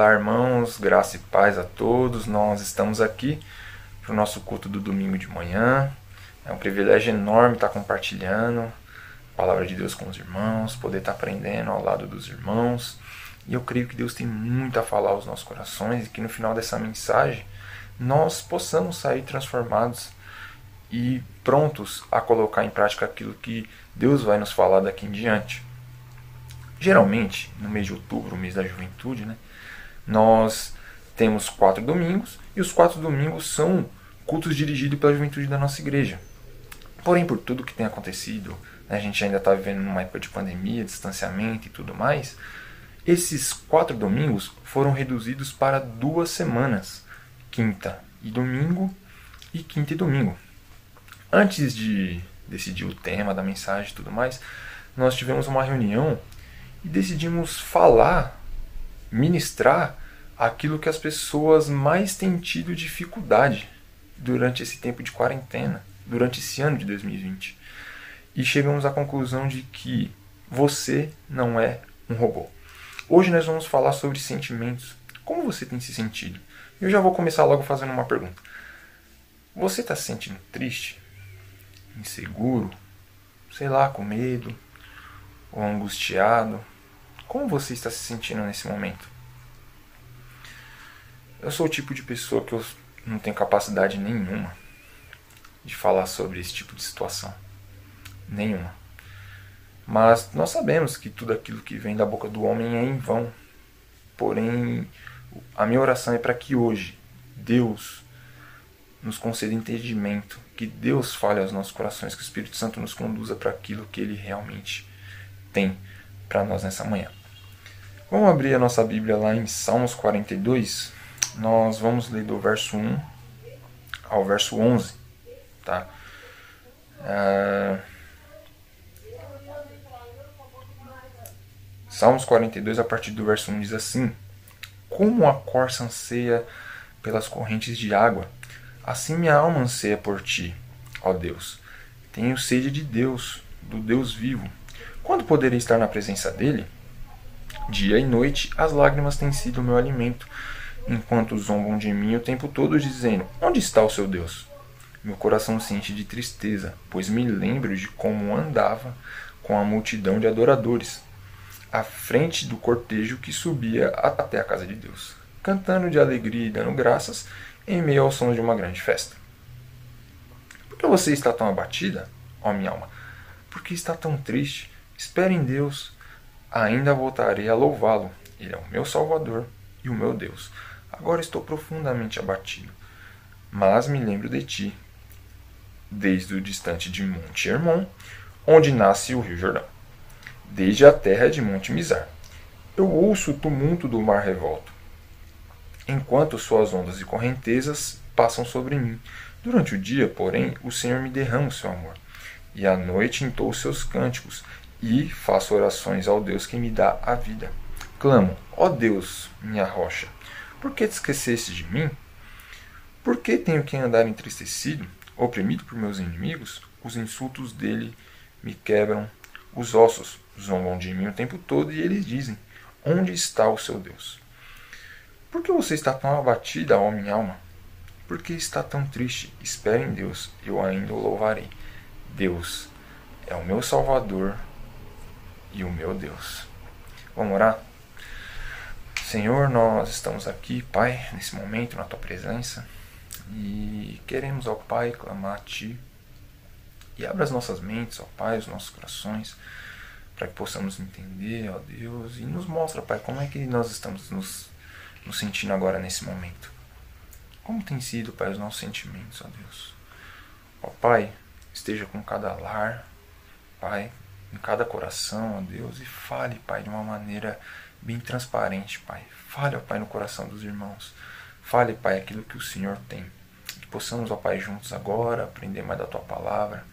Olá, irmãos, graça e paz a todos. Nós estamos aqui para o nosso culto do domingo de manhã. É um privilégio enorme estar compartilhando a palavra de Deus com os irmãos, poder estar aprendendo ao lado dos irmãos. E eu creio que Deus tem muito a falar aos nossos corações e que no final dessa mensagem nós possamos sair transformados e prontos a colocar em prática aquilo que Deus vai nos falar daqui em diante. Geralmente, no mês de outubro, o mês da juventude, né, nós temos quatro domingos e os quatro domingos são cultos dirigidos pela juventude da nossa igreja. Porém, por tudo que tem acontecido, né, a gente ainda está vivendo numa época de pandemia, distanciamento e tudo mais, esses quatro domingos foram reduzidos para duas semanas, quinta e domingo e quinta e domingo. Antes de decidir o tema da mensagem e tudo mais, nós tivemos uma reunião e decidimos falar, ministrar aquilo que as pessoas mais têm tido dificuldade durante esse tempo de quarentena, durante esse ano de 2020. E chegamos à conclusão de que você não é um robô. Hoje nós vamos falar sobre sentimentos. Como você tem se sentido? Eu já vou começar logo fazendo uma pergunta. Você está se sentindo triste? Inseguro? Sei lá, com medo? Ou angustiado? Como você está se sentindo nesse momento? Eu sou o tipo de pessoa que eu não tenho capacidade nenhuma de falar sobre esse tipo de situação. Nenhuma. Mas nós sabemos que tudo aquilo que vem da boca do homem é em vão. Porém, a minha oração é para que hoje Deus nos conceda entendimento, que Deus fale aos nossos corações, que o Espírito Santo nos conduza para aquilo que Ele realmente tem para nós nessa manhã. Vamos abrir a nossa Bíblia lá em Salmos 42, nós vamos ler do verso 1 ao verso 11, tá? Uh, Salmos 42, a partir do verso 1, diz assim: Como a corça anseia pelas correntes de água, assim minha alma anseia por ti, ó Deus. Tenho sede de Deus, do Deus vivo. Quando poderei estar na presença dele? Dia e noite as lágrimas têm sido o meu alimento enquanto zombam de mim o tempo todo, dizendo: Onde está o seu Deus? Meu coração sente de tristeza, pois me lembro de como andava com a multidão de adoradores, à frente do cortejo que subia até a casa de Deus, cantando de alegria e dando graças em meio ao som de uma grande festa. Por que você está tão abatida, ó minha alma? Por que está tão triste? Espere em Deus. Ainda voltarei a louvá-lo. Ele é o meu Salvador e o meu Deus. Agora estou profundamente abatido, mas me lembro de ti, desde o distante de Monte Hermon, onde nasce o rio Jordão, desde a terra de Monte Mizar. Eu ouço o tumulto do mar revolto, enquanto suas ondas e correntezas passam sobre mim. Durante o dia, porém, o Senhor me derrama o seu amor, e à noite entou seus cânticos, e faço orações ao Deus que me dá a vida. Clamo, ó Deus, minha rocha, por que te esqueceste de mim? Por que tenho que andar entristecido, oprimido por meus inimigos? Os insultos dele me quebram os ossos, zombam de mim o tempo todo e eles dizem: Onde está o seu Deus? Por que você está tão abatida, ó minha alma? Por que está tão triste? Espere em Deus, eu ainda o louvarei. Deus é o meu Salvador e o meu Deus. Vamos orar? Senhor, nós estamos aqui, Pai, nesse momento, na Tua presença, e queremos, ó Pai, clamar a Ti. E abra as nossas mentes, ó Pai, os nossos corações, para que possamos entender, ó Deus, e nos mostra, Pai, como é que nós estamos nos, nos sentindo agora nesse momento. Como tem sido, Pai, os nossos sentimentos, ó Deus. Ó Pai, esteja com cada lar, Pai, em cada coração, ó Deus, e fale, Pai, de uma maneira bem transparente, Pai. Fale, ó Pai, no coração dos irmãos. Fale, Pai, aquilo que o Senhor tem. Que possamos, ó Pai, juntos agora aprender mais da Tua palavra.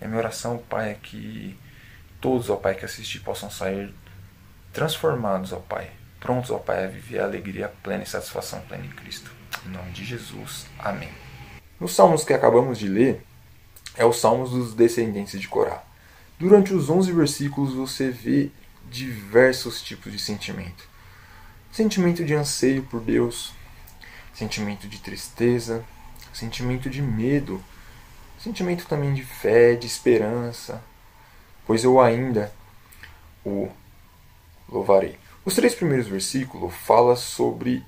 A minha oração, Pai, é que todos, ó Pai, que assistir possam sair transformados, ó Pai. Prontos, ó Pai, a viver a alegria plena e satisfação plena em Cristo. Em nome de Jesus. Amém. Nos salmos que acabamos de ler, é os salmos dos descendentes de Corá. Durante os 11 versículos você vê diversos tipos de sentimento. sentimento de anseio por Deus, sentimento de tristeza, sentimento de medo, sentimento também de fé, de esperança, pois eu ainda o louvarei. Os três primeiros versículos falam sobre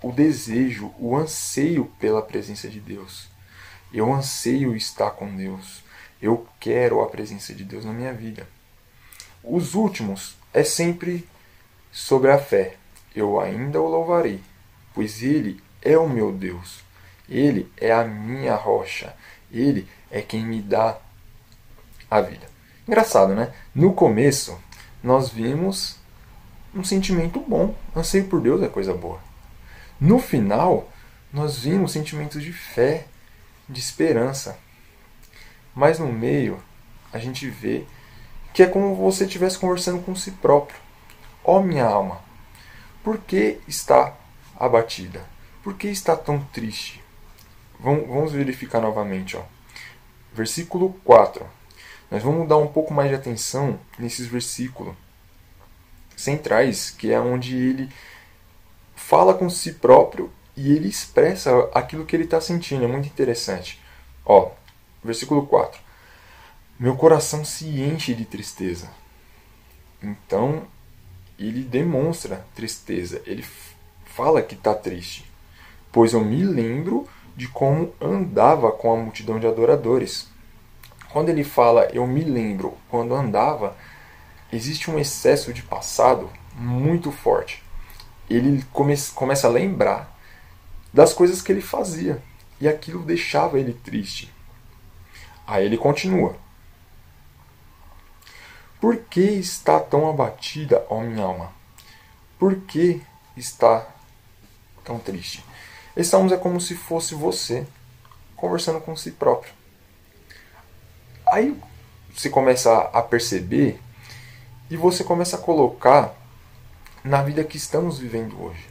o desejo, o anseio pela presença de Deus. Eu anseio estar com Deus. Eu quero a presença de Deus na minha vida. Os últimos é sempre sobre a fé. Eu ainda o louvarei, pois ele é o meu Deus. Ele é a minha rocha. Ele é quem me dá a vida. Engraçado, né? No começo, nós vimos um sentimento bom. Anseio por Deus é coisa boa. No final, nós vimos sentimentos de fé, de esperança. Mas no meio, a gente vê que é como você estivesse conversando com si próprio. Ó oh, minha alma, por que está abatida? Por que está tão triste? Vamos verificar novamente. Ó. Versículo 4. Nós vamos dar um pouco mais de atenção nesses versículos centrais, que é onde ele fala com si próprio e ele expressa aquilo que ele está sentindo. É muito interessante. Ó, versículo 4. Meu coração se enche de tristeza. Então, ele demonstra tristeza. Ele fala que está triste. Pois eu me lembro de como andava com a multidão de adoradores. Quando ele fala eu me lembro quando andava, existe um excesso de passado muito forte. Ele come começa a lembrar das coisas que ele fazia e aquilo deixava ele triste. Aí ele continua: Por que está tão abatida, ó minha alma? Por que está tão triste? Esse Salmos é como se fosse você conversando com si próprio. Aí você começa a perceber e você começa a colocar na vida que estamos vivendo hoje.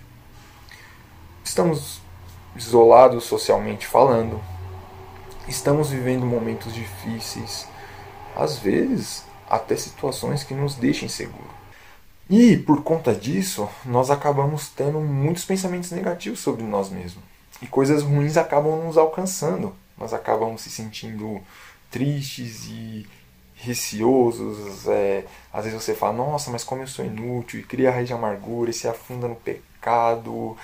Estamos isolados socialmente falando, estamos vivendo momentos difíceis, às vezes até situações que nos deixam inseguros. E por conta disso, nós acabamos tendo muitos pensamentos negativos sobre nós mesmos. E coisas ruins acabam nos alcançando. Nós acabamos se sentindo tristes e receosos. É, às vezes você fala, nossa, mas como eu sou inútil, e cria raiz de amargura, e se afunda no pecado.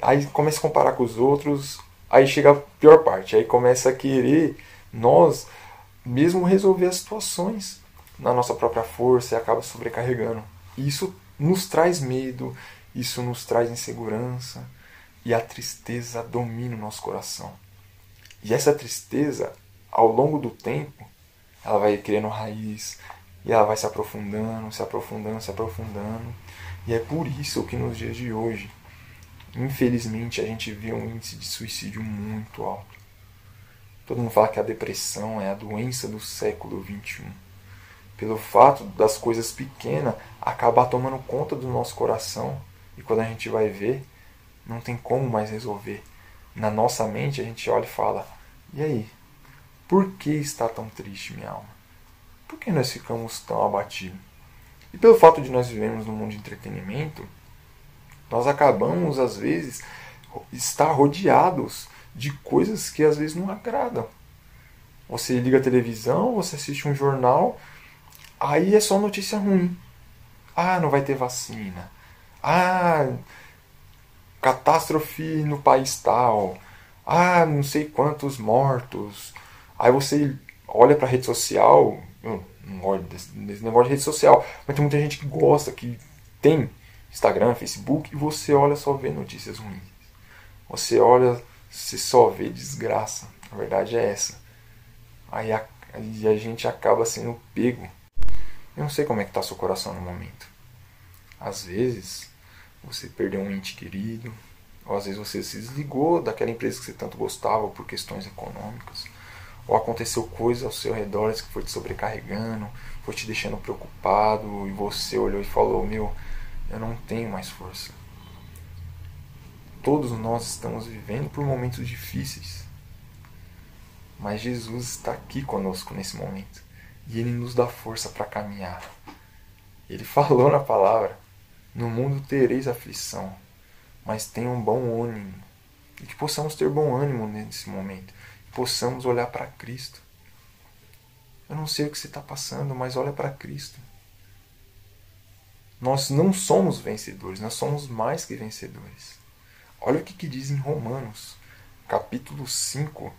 Aí começa a comparar com os outros, aí chega a pior parte, aí começa a querer nós mesmo resolver as situações na nossa própria força e acaba sobrecarregando. E isso nos traz medo, isso nos traz insegurança e a tristeza domina o nosso coração. E essa tristeza, ao longo do tempo, ela vai criando raiz e ela vai se aprofundando, se aprofundando, se aprofundando. E é por isso que nos dias de hoje, infelizmente, a gente vê um índice de suicídio muito alto. Todo mundo fala que a depressão é a doença do século XXI. Pelo fato das coisas pequenas acabar tomando conta do nosso coração e quando a gente vai ver, não tem como mais resolver. Na nossa mente a gente olha e fala: e aí? Por que está tão triste minha alma? Por que nós ficamos tão abatidos? E pelo fato de nós vivemos num mundo de entretenimento, nós acabamos, às vezes, estar rodeados de coisas que às vezes não agradam. Você liga a televisão, você assiste um jornal, aí é só notícia ruim. Ah, não vai ter vacina. Ah, catástrofe no país tal. Ah, não sei quantos mortos. Aí você olha para a rede social, eu não gosto desse, desse negócio de rede social, mas tem muita gente que gosta, que tem Instagram, Facebook, e você olha só vê notícias ruins. Você olha, você só vê desgraça. A verdade é essa. Aí a, aí a gente acaba sendo pego. Eu não sei como é que está seu coração no momento. Às vezes você perdeu um ente querido, ou às vezes você se desligou daquela empresa que você tanto gostava por questões econômicas ou aconteceu coisa ao seu redor que foi te sobrecarregando, foi te deixando preocupado e você olhou e falou: Meu, eu não tenho mais força. Todos nós estamos vivendo por momentos difíceis, mas Jesus está aqui conosco nesse momento e Ele nos dá força para caminhar. Ele falou na palavra: No mundo tereis aflição, mas tenham bom ânimo. E que possamos ter bom ânimo nesse momento. Que possamos olhar para Cristo. Eu não sei o que você está passando, mas olha para Cristo. Nós não somos vencedores, nós somos mais que vencedores. Olha o que, que diz em Romanos, capítulo 5,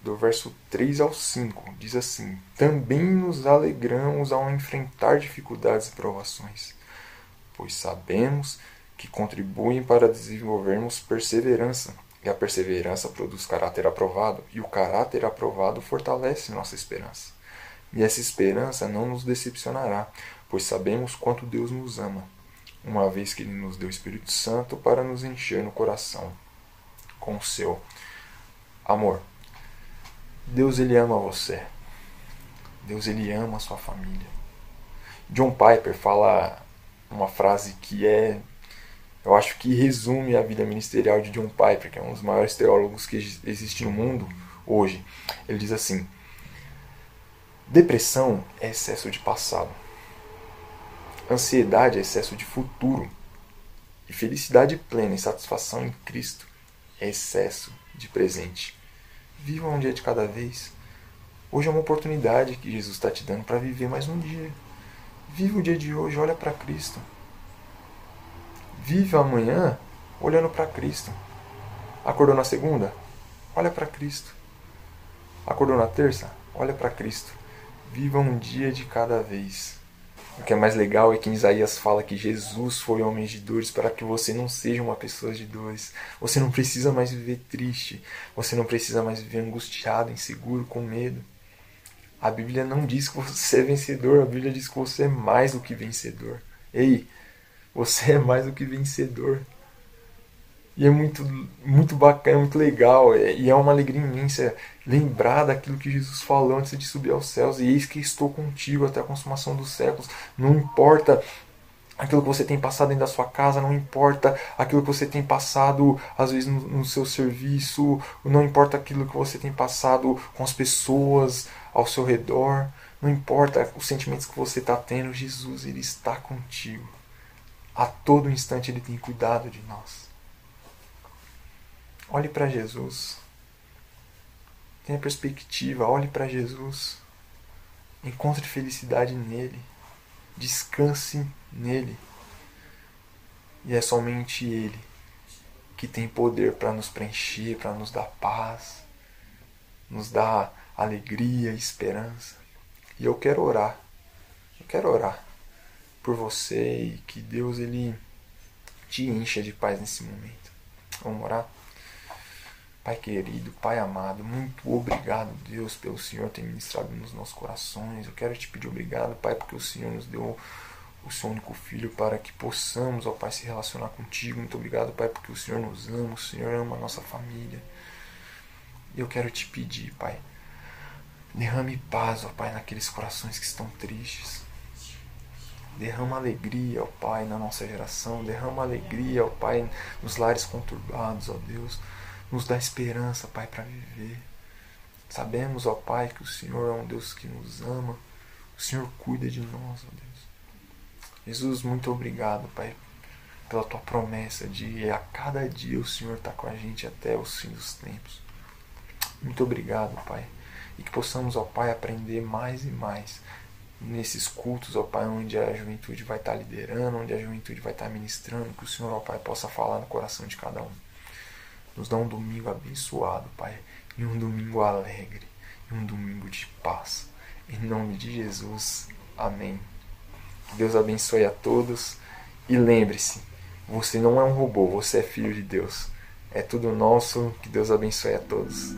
do verso 3 ao 5. Diz assim: Também nos alegramos ao enfrentar dificuldades e provações, pois sabemos que contribuem para desenvolvermos perseverança. E a perseverança produz caráter aprovado, e o caráter aprovado fortalece nossa esperança. E essa esperança não nos decepcionará, pois sabemos quanto Deus nos ama, uma vez que Ele nos deu o Espírito Santo para nos encher no coração com o seu amor. Deus ele ama você. Deus ele ama a sua família. John Piper fala uma frase que é eu acho que resume a vida ministerial de John Piper, que é um dos maiores teólogos que existe no mundo hoje. Ele diz assim: Depressão é excesso de passado. Ansiedade é excesso de futuro. E felicidade plena e satisfação em Cristo é excesso de presente. Viva um dia de cada vez. Hoje é uma oportunidade que Jesus está te dando para viver mais um dia. Viva o dia de hoje, olha para Cristo. Viva amanhã olhando para Cristo. Acordou na segunda? Olha para Cristo. Acordou na terça? Olha para Cristo. Viva um dia de cada vez. O que é mais legal é que em Isaías fala que Jesus foi homem de dores para que você não seja uma pessoa de dores. Você não precisa mais viver triste. Você não precisa mais viver angustiado, inseguro, com medo. A Bíblia não diz que você é vencedor, a Bíblia diz que você é mais do que vencedor. Ei, você é mais do que vencedor. E é muito, muito bacana, muito legal. E é uma alegria imensa lembrar daquilo que Jesus falou antes de subir aos céus. E eis que estou contigo até a consumação dos séculos. Não importa aquilo que você tem passado dentro da sua casa, não importa aquilo que você tem passado, às vezes, no, no seu serviço, não importa aquilo que você tem passado com as pessoas ao seu redor, não importa os sentimentos que você está tendo, Jesus, Ele está contigo. A todo instante Ele tem cuidado de nós. Olhe para Jesus. Tenha perspectiva, olhe para Jesus. Encontre felicidade nele. Descanse nele. E é somente ele que tem poder para nos preencher, para nos dar paz, nos dar alegria, esperança. E eu quero orar. Eu quero orar por você e que Deus ele te encha de paz nesse momento. Vamos orar? Pai querido, Pai amado, muito obrigado, Deus, pelo Senhor ter ministrado nos nossos corações. Eu quero te pedir obrigado, Pai, porque o Senhor nos deu o seu único filho para que possamos, ó Pai, se relacionar contigo. Muito obrigado, Pai, porque o Senhor nos ama, o Senhor ama a nossa família. E eu quero te pedir, Pai, derrame paz, ó Pai, naqueles corações que estão tristes. Derrama alegria, ó Pai, na nossa geração. Derrama alegria, ó Pai, nos lares conturbados, ó Deus. Nos dá esperança, Pai, para viver. Sabemos, ó Pai, que o Senhor é um Deus que nos ama. O Senhor cuida de nós, ó Deus. Jesus, muito obrigado, Pai, pela tua promessa de a cada dia o Senhor está com a gente até os fim dos tempos. Muito obrigado, Pai. E que possamos, ó Pai, aprender mais e mais nesses cultos, ó Pai, onde a juventude vai estar liderando, onde a juventude vai estar ministrando, que o Senhor, ó Pai, possa falar no coração de cada um. Nos dá um domingo abençoado, Pai, e um domingo alegre, e um domingo de paz. Em nome de Jesus. Amém. Deus abençoe a todos e lembre-se, você não é um robô, você é filho de Deus. É tudo nosso. Que Deus abençoe a todos.